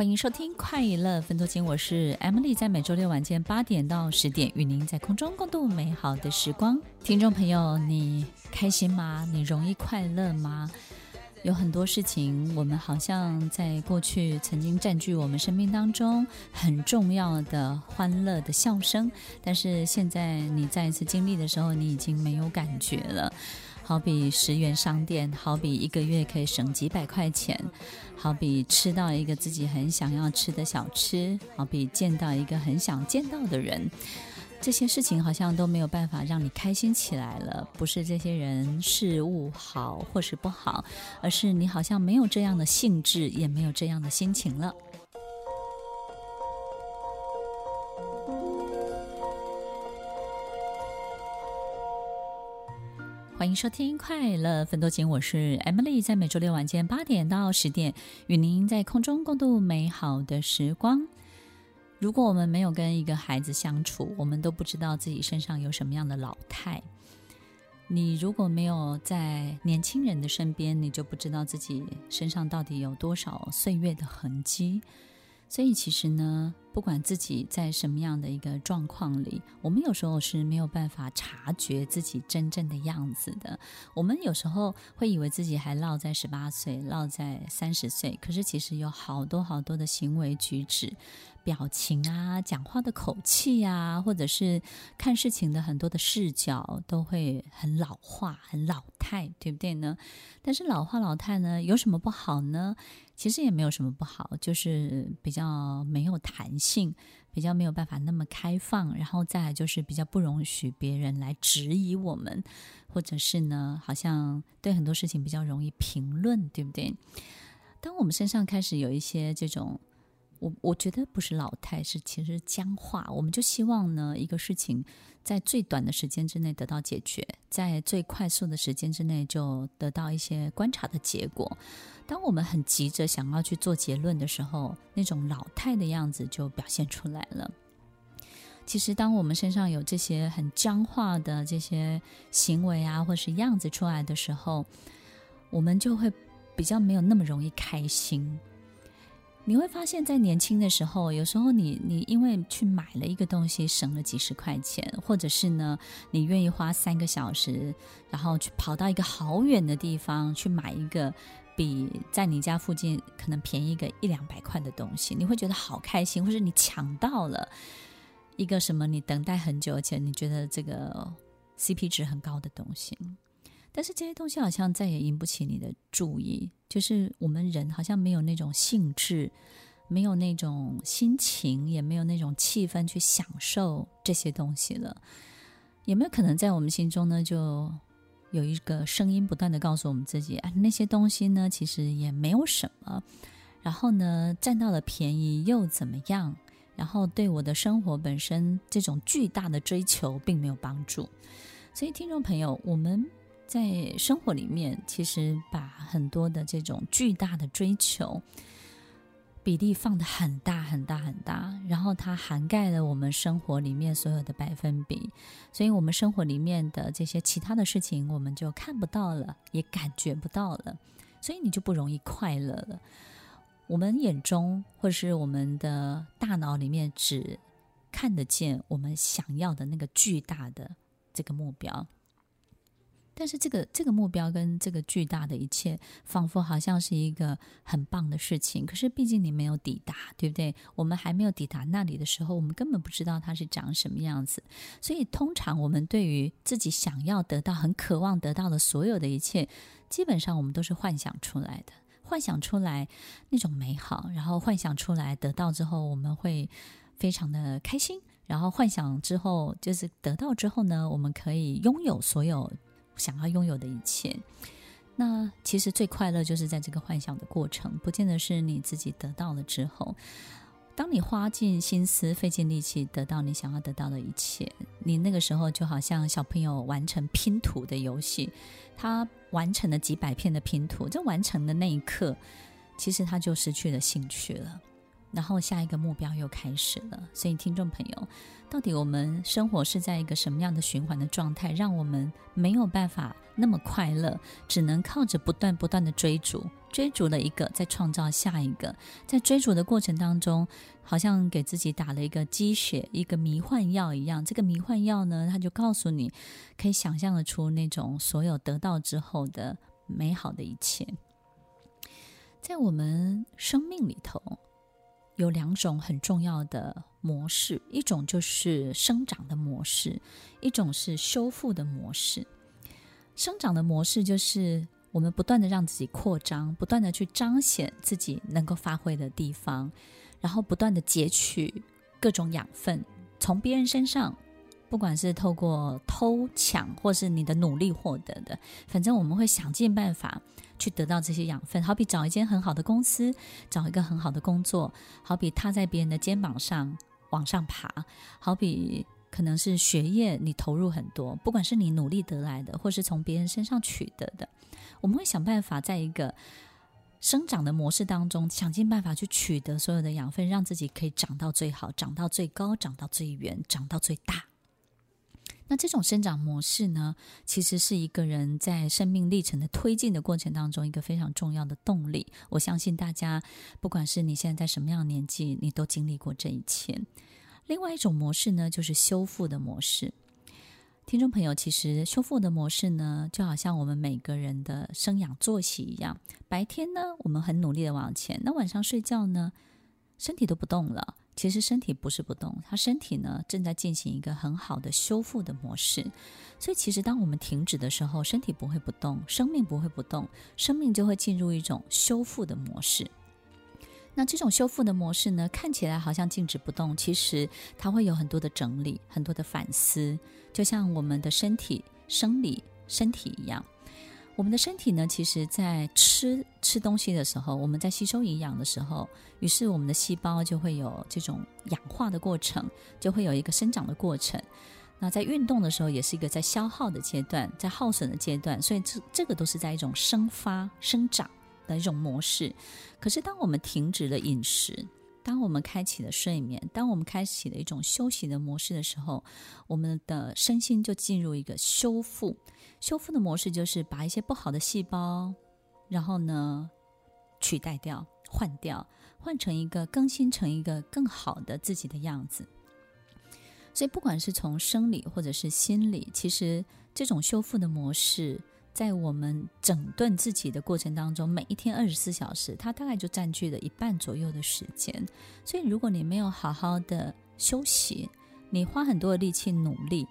欢迎收听快乐分多金，我是 Emily，在每周六晚间八点到十点，与您在空中共度美好的时光。听众朋友，你开心吗？你容易快乐吗？有很多事情，我们好像在过去曾经占据我们生命当中很重要的欢乐的笑声，但是现在你再一次经历的时候，你已经没有感觉了。好比十元商店，好比一个月可以省几百块钱，好比吃到一个自己很想要吃的小吃，好比见到一个很想见到的人，这些事情好像都没有办法让你开心起来了。不是这些人事物好或是不好，而是你好像没有这样的兴致，也没有这样的心情了。欢迎收听快乐分多金，我是 Emily，在每周六晚间八点到十点，与您在空中共度美好的时光。如果我们没有跟一个孩子相处，我们都不知道自己身上有什么样的老态。你如果没有在年轻人的身边，你就不知道自己身上到底有多少岁月的痕迹。所以其实呢，不管自己在什么样的一个状况里，我们有时候是没有办法察觉自己真正的样子的。我们有时候会以为自己还落在十八岁，落在三十岁，可是其实有好多好多的行为举止。表情啊，讲话的口气啊，或者是看事情的很多的视角，都会很老化、很老态，对不对呢？但是老化老态呢，有什么不好呢？其实也没有什么不好，就是比较没有弹性，比较没有办法那么开放，然后再来就是比较不容许别人来质疑我们，或者是呢，好像对很多事情比较容易评论，对不对？当我们身上开始有一些这种。我我觉得不是老态，是其实僵化。我们就希望呢，一个事情在最短的时间之内得到解决，在最快速的时间之内就得到一些观察的结果。当我们很急着想要去做结论的时候，那种老态的样子就表现出来了。其实，当我们身上有这些很僵化的这些行为啊，或是样子出来的时候，我们就会比较没有那么容易开心。你会发现在年轻的时候，有时候你你因为去买了一个东西，省了几十块钱，或者是呢，你愿意花三个小时，然后去跑到一个好远的地方去买一个比在你家附近可能便宜个一两百块的东西，你会觉得好开心，或者你抢到了一个什么你等待很久而且你觉得这个 CP 值很高的东西。但是这些东西好像再也引不起你的注意，就是我们人好像没有那种兴致，没有那种心情，也没有那种气氛去享受这些东西了。有没有可能在我们心中呢，就有一个声音不断地告诉我们自己：那些东西呢，其实也没有什么。然后呢，占到了便宜又怎么样？然后对我的生活本身这种巨大的追求并没有帮助。所以，听众朋友，我们。在生活里面，其实把很多的这种巨大的追求比例放得很大很大很大，然后它涵盖了我们生活里面所有的百分比，所以我们生活里面的这些其他的事情，我们就看不到了，也感觉不到了，所以你就不容易快乐了。我们眼中或是我们的大脑里面，只看得见我们想要的那个巨大的这个目标。但是这个这个目标跟这个巨大的一切，仿佛好像是一个很棒的事情。可是毕竟你没有抵达，对不对？我们还没有抵达那里的时候，我们根本不知道它是长什么样子。所以通常我们对于自己想要得到、很渴望得到的所有的一切，基本上我们都是幻想出来的，幻想出来那种美好，然后幻想出来得到之后，我们会非常的开心。然后幻想之后，就是得到之后呢，我们可以拥有所有。想要拥有的一切。那其实最快乐就是在这个幻想的过程，不见得是你自己得到了之后。当你花尽心思、费尽力气得到你想要得到的一切，你那个时候就好像小朋友完成拼图的游戏，他完成了几百片的拼图，这完成的那一刻，其实他就失去了兴趣了。然后下一个目标又开始了，所以听众朋友，到底我们生活是在一个什么样的循环的状态，让我们没有办法那么快乐，只能靠着不断不断的追逐，追逐了一个，再创造下一个，在追逐的过程当中，好像给自己打了一个鸡血，一个迷幻药一样。这个迷幻药呢，它就告诉你，可以想象得出那种所有得到之后的美好的一切，在我们生命里头。有两种很重要的模式，一种就是生长的模式，一种是修复的模式。生长的模式就是我们不断的让自己扩张，不断的去彰显自己能够发挥的地方，然后不断的截取各种养分，从别人身上。不管是透过偷抢，或是你的努力获得的，反正我们会想尽办法去得到这些养分。好比找一间很好的公司，找一个很好的工作，好比踏在别人的肩膀上往上爬，好比可能是学业你投入很多，不管是你努力得来的，或是从别人身上取得的，我们会想办法在一个生长的模式当中，想尽办法去取得所有的养分，让自己可以长到最好，长到最高，长到最远，长到最大。那这种生长模式呢，其实是一个人在生命历程的推进的过程当中一个非常重要的动力。我相信大家，不管是你现在在什么样的年纪，你都经历过这一切。另外一种模式呢，就是修复的模式。听众朋友，其实修复的模式呢，就好像我们每个人的生养作息一样。白天呢，我们很努力的往前，那晚上睡觉呢，身体都不动了。其实身体不是不动，他身体呢正在进行一个很好的修复的模式。所以，其实当我们停止的时候，身体不会不动，生命不会不动，生命就会进入一种修复的模式。那这种修复的模式呢，看起来好像静止不动，其实它会有很多的整理，很多的反思，就像我们的身体生理身体一样。我们的身体呢，其实，在吃吃东西的时候，我们在吸收营养的时候，于是我们的细胞就会有这种氧化的过程，就会有一个生长的过程。那在运动的时候，也是一个在消耗的阶段，在耗损的阶段，所以这这个都是在一种生发、生长的一种模式。可是，当我们停止了饮食，当我们开启了睡眠，当我们开启了一种休息的模式的时候，我们的身心就进入一个修复。修复的模式就是把一些不好的细胞，然后呢，取代掉、换掉，换成一个更新成一个更好的自己的样子。所以，不管是从生理或者是心理，其实这种修复的模式。在我们整顿自己的过程当中，每一天二十四小时，它大概就占据了一半左右的时间。所以，如果你没有好好的休息，你花很多的力气努力，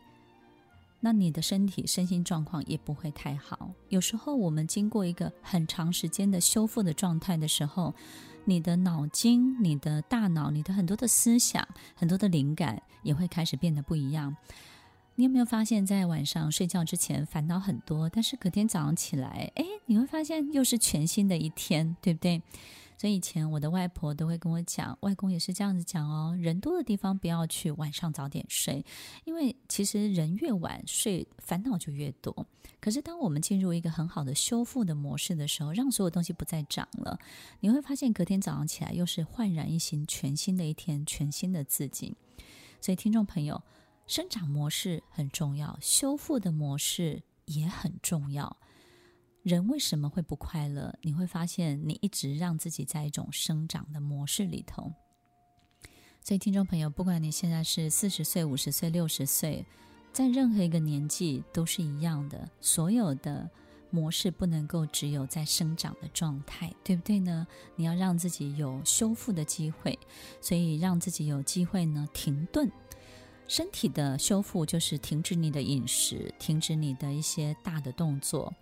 那你的身体身心状况也不会太好。有时候，我们经过一个很长时间的修复的状态的时候，你的脑筋、你的大脑、你的很多的思想、很多的灵感也会开始变得不一样。你有没有发现，在晚上睡觉之前烦恼很多，但是隔天早上起来，哎，你会发现又是全新的一天，对不对？所以以前我的外婆都会跟我讲，外公也是这样子讲哦，人多的地方不要去，晚上早点睡，因为其实人越晚睡，烦恼就越多。可是当我们进入一个很好的修复的模式的时候，让所有东西不再长了，你会发现隔天早上起来又是焕然一新，全新的一天，全新的自己。所以听众朋友。生长模式很重要，修复的模式也很重要。人为什么会不快乐？你会发现，你一直让自己在一种生长的模式里头。所以，听众朋友，不管你现在是四十岁、五十岁、六十岁，在任何一个年纪都是一样的。所有的模式不能够只有在生长的状态，对不对呢？你要让自己有修复的机会，所以让自己有机会呢停顿。身体的修复就是停止你的饮食，停止你的一些大的动作，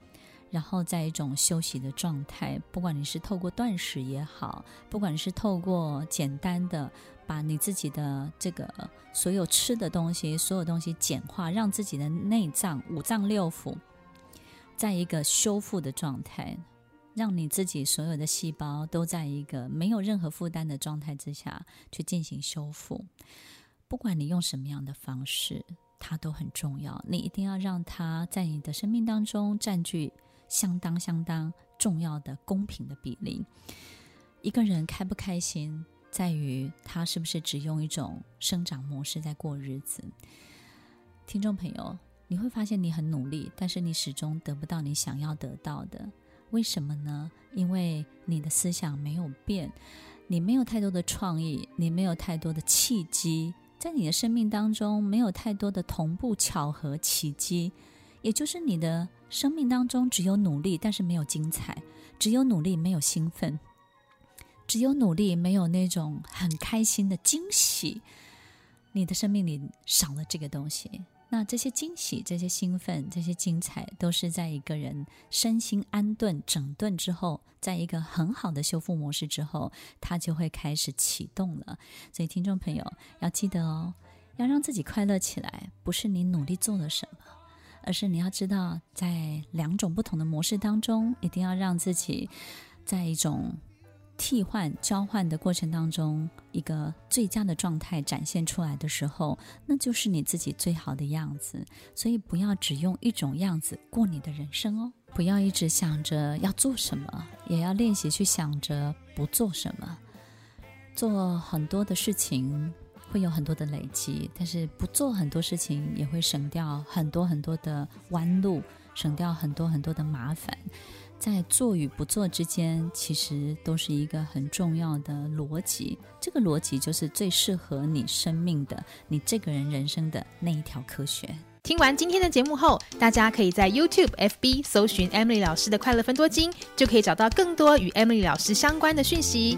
然后在一种休息的状态。不管你是透过断食也好，不管是透过简单的把你自己的这个所有吃的东西，所有东西简化，让自己的内脏五脏六腑在一个修复的状态，让你自己所有的细胞都在一个没有任何负担的状态之下去进行修复。不管你用什么样的方式，它都很重要。你一定要让它在你的生命当中占据相当相当重要的公平的比例。一个人开不开心，在于他是不是只用一种生长模式在过日子。听众朋友，你会发现你很努力，但是你始终得不到你想要得到的。为什么呢？因为你的思想没有变，你没有太多的创意，你没有太多的契机，在你的生命当中没有太多的同步巧合奇迹，也就是你的生命当中只有努力，但是没有精彩，只有努力没有兴奋，只有努力没有那种很开心的惊喜，你的生命里少了这个东西。那这些惊喜、这些兴奋、这些精彩，都是在一个人身心安顿、整顿之后，在一个很好的修复模式之后，他就会开始启动了。所以，听众朋友要记得哦，要让自己快乐起来，不是你努力做了什么，而是你要知道，在两种不同的模式当中，一定要让自己在一种。替换、交换的过程当中，一个最佳的状态展现出来的时候，那就是你自己最好的样子。所以不要只用一种样子过你的人生哦，不要一直想着要做什么，也要练习去想着不做什么。做很多的事情会有很多的累积，但是不做很多事情也会省掉很多很多的弯路，省掉很多很多的麻烦。在做与不做之间，其实都是一个很重要的逻辑。这个逻辑就是最适合你生命的、你这个人人生的那一条科学。听完今天的节目后，大家可以在 YouTube、FB 搜寻 Emily 老师的快乐分多金，就可以找到更多与 Emily 老师相关的讯息。